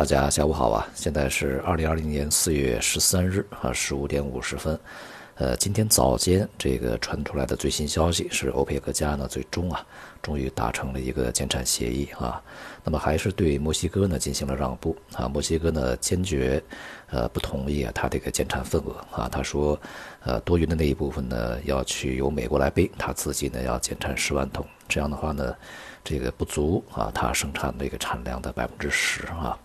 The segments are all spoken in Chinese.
大家下午好啊！现在是二零二零年四月十三日啊，十五点五十分。呃，今天早间这个传出来的最新消息是，欧佩克家呢最终啊，终于达成了一个减产协议啊。那么还是对墨西哥呢进行了让步啊。墨西哥呢坚决呃不同意啊，他这个减产份额啊。他说，呃，多余的那一部分呢要去由美国来背，他自己呢要减产十万桶。这样的话呢，这个不足啊，他生产的一个产量的百分之十啊。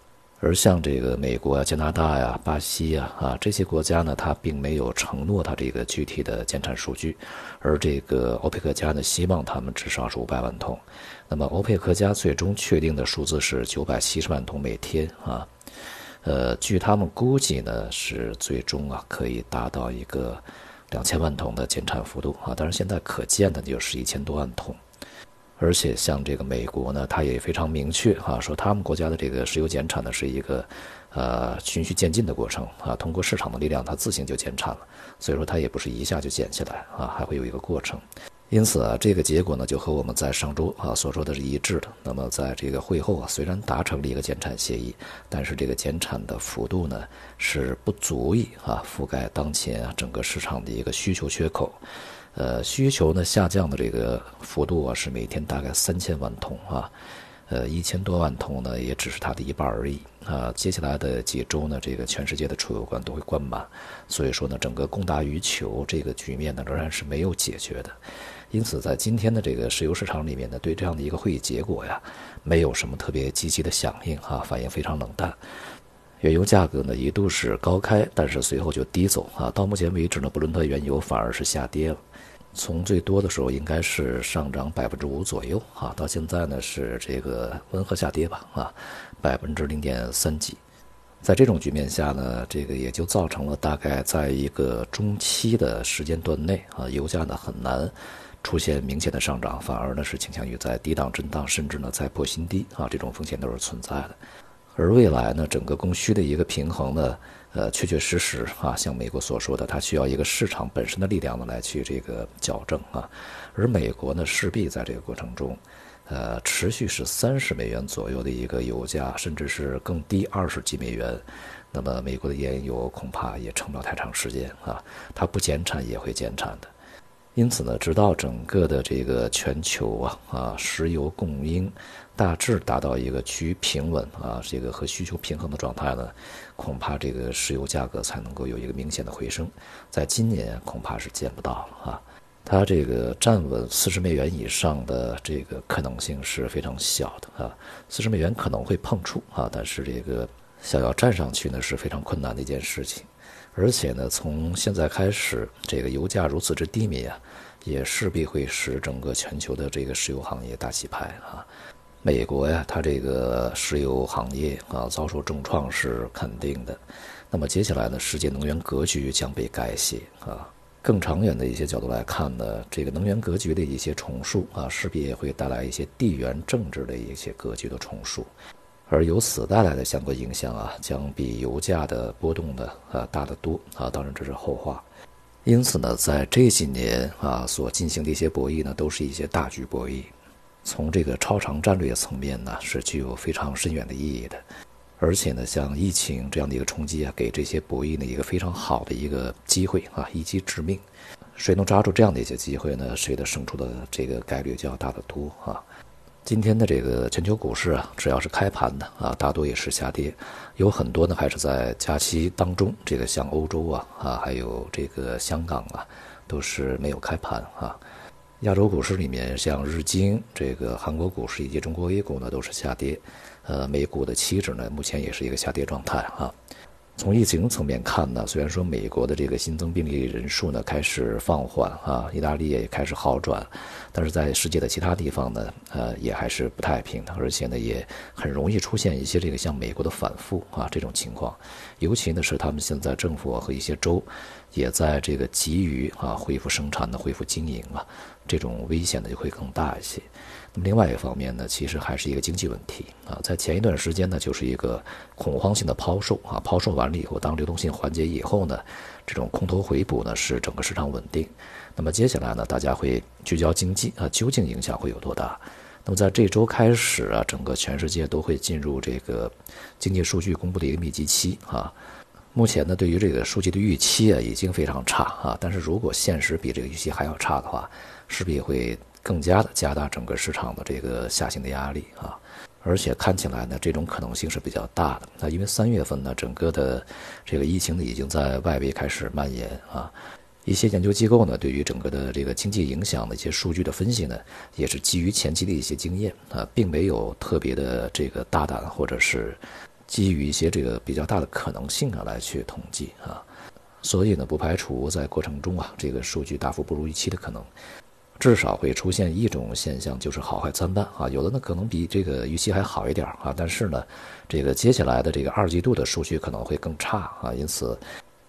而像这个美国啊、加拿大呀、巴西呀啊这些国家呢，它并没有承诺它这个具体的减产数据，而这个欧佩克家呢，希望他们至少是五百万桶。那么欧佩克家最终确定的数字是九百七十万桶每天啊，呃，据他们估计呢，是最终啊可以达到一个两千万桶的减产幅度啊。当然现在可见的就是一千多万桶。而且像这个美国呢，它也非常明确啊，说他们国家的这个石油减产呢是一个，呃，循序渐进的过程啊，通过市场的力量，它自行就减产了，所以说它也不是一下就减下来啊，还会有一个过程。因此啊，这个结果呢就和我们在上周啊所说的是一致的。那么在这个会后啊，虽然达成了一个减产协议，但是这个减产的幅度呢是不足以啊覆盖当前啊整个市场的一个需求缺口。呃，需求呢下降的这个幅度啊，是每天大概三千万桶啊，呃，一千多万桶呢，也只是它的一半而已啊。接下来的几周呢，这个全世界的储油罐都会灌满，所以说呢，整个供大于求这个局面呢，仍然是没有解决的。因此，在今天的这个石油市场里面呢，对这样的一个会议结果呀，没有什么特别积极的响应啊，反应非常冷淡。原油价格呢一度是高开，但是随后就低走啊。到目前为止呢，布伦特原油反而是下跌了。从最多的时候应该是上涨百分之五左右啊，到现在呢是这个温和下跌吧啊，百分之零点三几。在这种局面下呢，这个也就造成了大概在一个中期的时间段内啊，油价呢很难出现明显的上涨，反而呢是倾向于在低档震荡，甚至呢再破新低啊，这种风险都是存在的。而未来呢，整个供需的一个平衡呢，呃，确确实实啊，像美国所说的，它需要一个市场本身的力量呢来去这个矫正啊。而美国呢，势必在这个过程中，呃，持续是三十美元左右的一个油价，甚至是更低二十几美元，那么美国的原油恐怕也撑不了太长时间啊，它不减产也会减产的。因此呢，直到整个的这个全球啊啊石油供应大致达到一个趋于平稳啊，这个和需求平衡的状态呢，恐怕这个石油价格才能够有一个明显的回升。在今年恐怕是见不到了啊，它这个站稳四十美元以上的这个可能性是非常小的啊，四十美元可能会碰触啊，但是这个想要站上去呢是非常困难的一件事情。而且呢，从现在开始，这个油价如此之低迷啊，也势必会使整个全球的这个石油行业大洗牌啊。美国呀，它这个石油行业啊遭受重创是肯定的。那么接下来呢，世界能源格局将被改写啊。更长远的一些角度来看呢，这个能源格局的一些重塑啊，势必也会带来一些地缘政治的一些格局的重塑。而由此带来的相关影响啊，将比油价的波动呢啊大得多啊。当然这是后话。因此呢，在这几年啊所进行的一些博弈呢，都是一些大局博弈。从这个超长战略层面呢，是具有非常深远的意义的。而且呢，像疫情这样的一个冲击啊，给这些博弈呢一个非常好的一个机会啊，一击致命。谁能抓住这样的一些机会呢？谁的胜出的这个概率就要大得多啊。今天的这个全球股市啊，只要是开盘的啊，大多也是下跌，有很多呢还是在假期当中。这个像欧洲啊啊，还有这个香港啊，都是没有开盘啊。亚洲股市里面，像日经、这个韩国股市以及中国 A 股呢，都是下跌。呃，美股的期指呢，目前也是一个下跌状态啊。从疫情层面看呢，虽然说美国的这个新增病例人数呢开始放缓啊，意大利也开始好转，但是在世界的其他地方呢，呃，也还是不太平的，而且呢，也很容易出现一些这个像美国的反复啊这种情况，尤其呢是他们现在政府和一些州也在这个急于啊恢复生产的、恢复经营啊，这种危险呢就会更大一些。那么另外一方面呢，其实还是一个经济问题啊。在前一段时间呢，就是一个恐慌性的抛售啊，抛售完了以后，当流动性缓解以后呢，这种空头回补呢，使整个市场稳定。那么接下来呢，大家会聚焦经济啊，究竟影响会有多大？那么在这周开始啊，整个全世界都会进入这个经济数据公布的一个密集期啊。目前呢，对于这个数据的预期啊，已经非常差啊。但是如果现实比这个预期还要差的话，势必会更加的加大整个市场的这个下行的压力啊。而且看起来呢，这种可能性是比较大的啊，因为三月份呢，整个的这个疫情呢，已经在外围开始蔓延啊。一些研究机构呢，对于整个的这个经济影响的一些数据的分析呢，也是基于前期的一些经验啊，并没有特别的这个大胆，或者是基于一些这个比较大的可能性啊来去统计啊，所以呢，不排除在过程中啊，这个数据大幅不如预期的可能，至少会出现一种现象，就是好坏参半啊，有的呢可能比这个预期还好一点啊，但是呢，这个接下来的这个二季度的数据可能会更差啊，因此。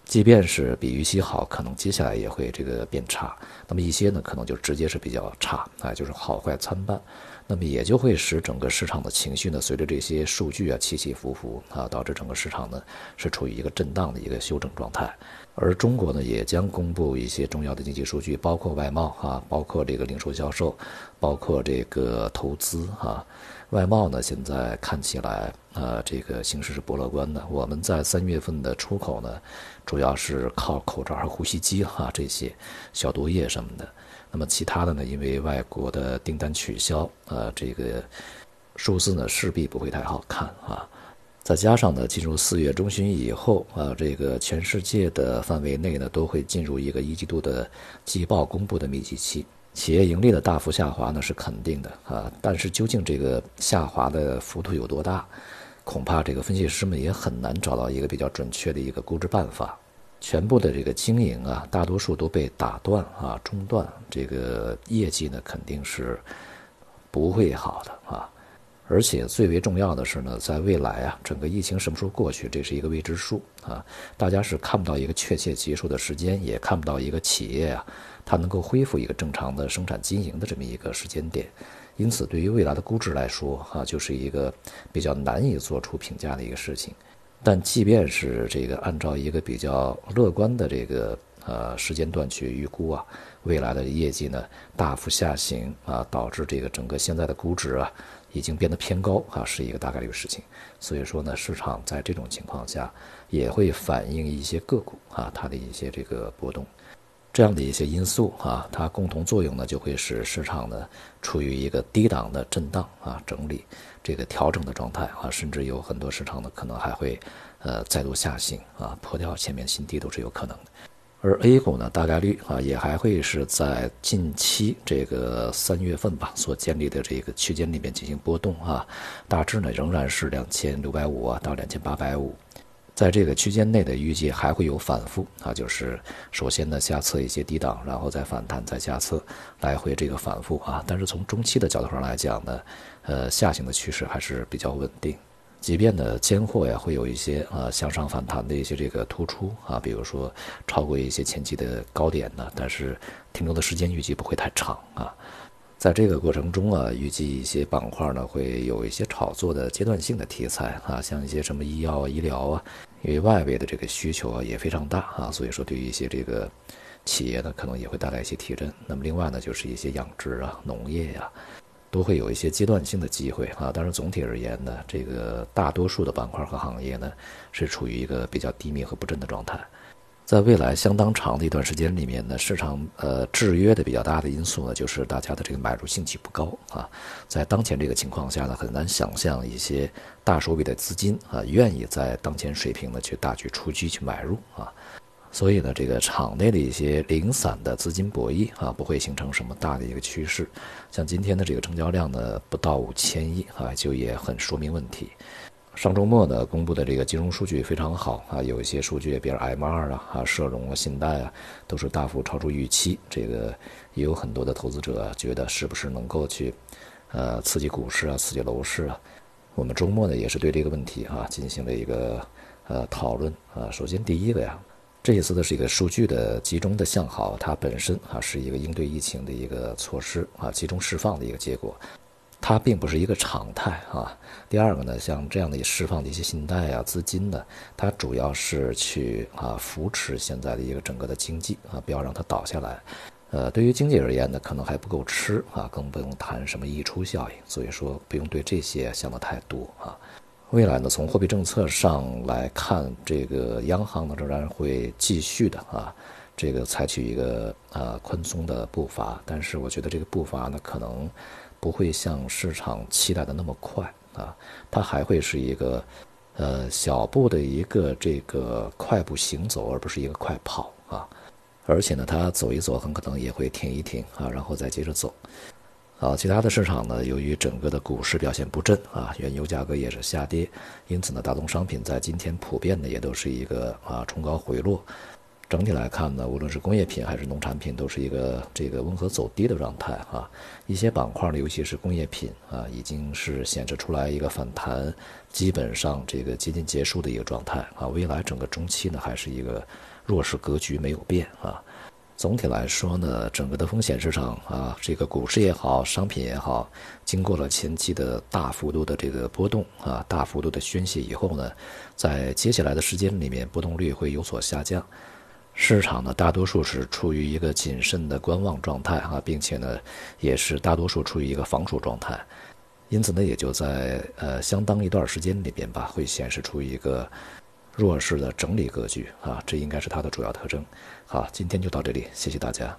即便是比预期好，可能接下来也会这个变差。那么一些呢，可能就直接是比较差啊，就是好坏参半。那么也就会使整个市场的情绪呢，随着这些数据啊起起伏伏啊，导致整个市场呢是处于一个震荡的一个修正状态。而中国呢，也将公布一些重要的经济数据，包括外贸啊，包括这个零售销售，包括这个投资啊。外贸呢，现在看起来，呃，这个形势是不乐观的。我们在三月份的出口呢，主要是靠口罩和呼吸机哈这些消毒液什么的。那么其他的呢，因为外国的订单取消，呃，这个数字呢势必不会太好看啊。再加上呢，进入四月中旬以后啊，这个全世界的范围内呢，都会进入一个一季度的季报公布的密集期。企业盈利的大幅下滑呢是肯定的啊，但是究竟这个下滑的幅度有多大，恐怕这个分析师们也很难找到一个比较准确的一个估值办法。全部的这个经营啊，大多数都被打断啊，中断，这个业绩呢肯定是不会好的啊。而且最为重要的是呢，在未来啊，整个疫情什么时候过去，这是一个未知数啊，大家是看不到一个确切结束的时间，也看不到一个企业啊。它能够恢复一个正常的生产经营的这么一个时间点，因此对于未来的估值来说，哈，就是一个比较难以做出评价的一个事情。但即便是这个按照一个比较乐观的这个呃时间段去预估啊，未来的业绩呢大幅下行啊，导致这个整个现在的估值啊已经变得偏高啊，是一个大概率事情。所以说呢，市场在这种情况下也会反映一些个股啊它的一些这个波动。这样的一些因素啊，它共同作用呢，就会使市场呢处于一个低档的震荡啊、整理、这个调整的状态啊，甚至有很多市场呢可能还会呃再度下行啊，破掉前面新低都是有可能的。而 A 股呢，大概率啊也还会是在近期这个三月份吧所建立的这个区间里面进行波动啊，大致呢仍然是两千六百五啊到两千八百五。在这个区间内的预计还会有反复啊，就是首先呢下测一些低档，然后再反弹，再下测，来回这个反复啊。但是从中期的角度上来讲呢，呃，下行的趋势还是比较稳定。即便呢间货呀会有一些呃向上反弹的一些这个突出啊，比如说超过一些前期的高点呢，但是停留的时间预计不会太长啊。在这个过程中啊，预计一些板块呢会有一些炒作的阶段性的题材啊，像一些什么医药、医疗啊，因为外围的这个需求啊也非常大啊，所以说对于一些这个企业呢，可能也会带来一些提振。那么另外呢，就是一些养殖啊、农业呀，都会有一些阶段性的机会啊。但是总体而言呢，这个大多数的板块和行业呢，是处于一个比较低迷和不振的状态。在未来相当长的一段时间里面呢，市场呃制约的比较大的因素呢，就是大家的这个买入兴趣不高啊。在当前这个情况下呢，很难想象一些大手笔的资金啊愿意在当前水平呢去大举出击去买入啊。所以呢，这个场内的一些零散的资金博弈啊，不会形成什么大的一个趋势。像今天的这个成交量呢，不到五千亿啊，就也很说明问题。上周末呢，公布的这个金融数据非常好啊，有一些数据，比如 M 二啊、啊社融啊、信贷啊，都是大幅超出预期。这个也有很多的投资者觉得，是不是能够去，呃，刺激股市啊，刺激楼市啊？我们周末呢，也是对这个问题啊进行了一个呃讨论啊。首先第一个呀，这一次的是一个数据的集中的向好，它本身啊是一个应对疫情的一个措施啊，集中释放的一个结果。它并不是一个常态啊。第二个呢，像这样的释放的一些信贷啊、资金呢，它主要是去啊扶持现在的一个整个的经济啊，不要让它倒下来。呃，对于经济而言呢，可能还不够吃啊，更不用谈什么溢出效应。所以说，不用对这些想的太多啊。未来呢，从货币政策上来看，这个央行呢仍然会继续的啊，这个采取一个呃宽松的步伐。但是我觉得这个步伐呢，可能不会像市场期待的那么快啊，它还会是一个呃小步的一个这个快步行走，而不是一个快跑啊。而且呢，它走一走，很可能也会停一停啊，然后再接着走。啊，其他的市场呢，由于整个的股市表现不振啊，原油价格也是下跌，因此呢，大宗商品在今天普遍的也都是一个啊冲高回落。整体来看呢，无论是工业品还是农产品，都是一个这个温和走低的状态啊。一些板块呢，尤其是工业品啊，已经是显示出来一个反弹，基本上这个接近结束的一个状态啊。未来整个中期呢，还是一个。弱势格局没有变啊，总体来说呢，整个的风险市场啊，这个股市也好，商品也好，经过了前期的大幅度的这个波动啊，大幅度的宣泄以后呢，在接下来的时间里面，波动率会有所下降，市场呢大多数是处于一个谨慎的观望状态啊，并且呢，也是大多数处于一个防守状态，因此呢，也就在呃相当一段时间里边吧，会显示出一个。弱势的整理格局啊，这应该是它的主要特征。好，今天就到这里，谢谢大家。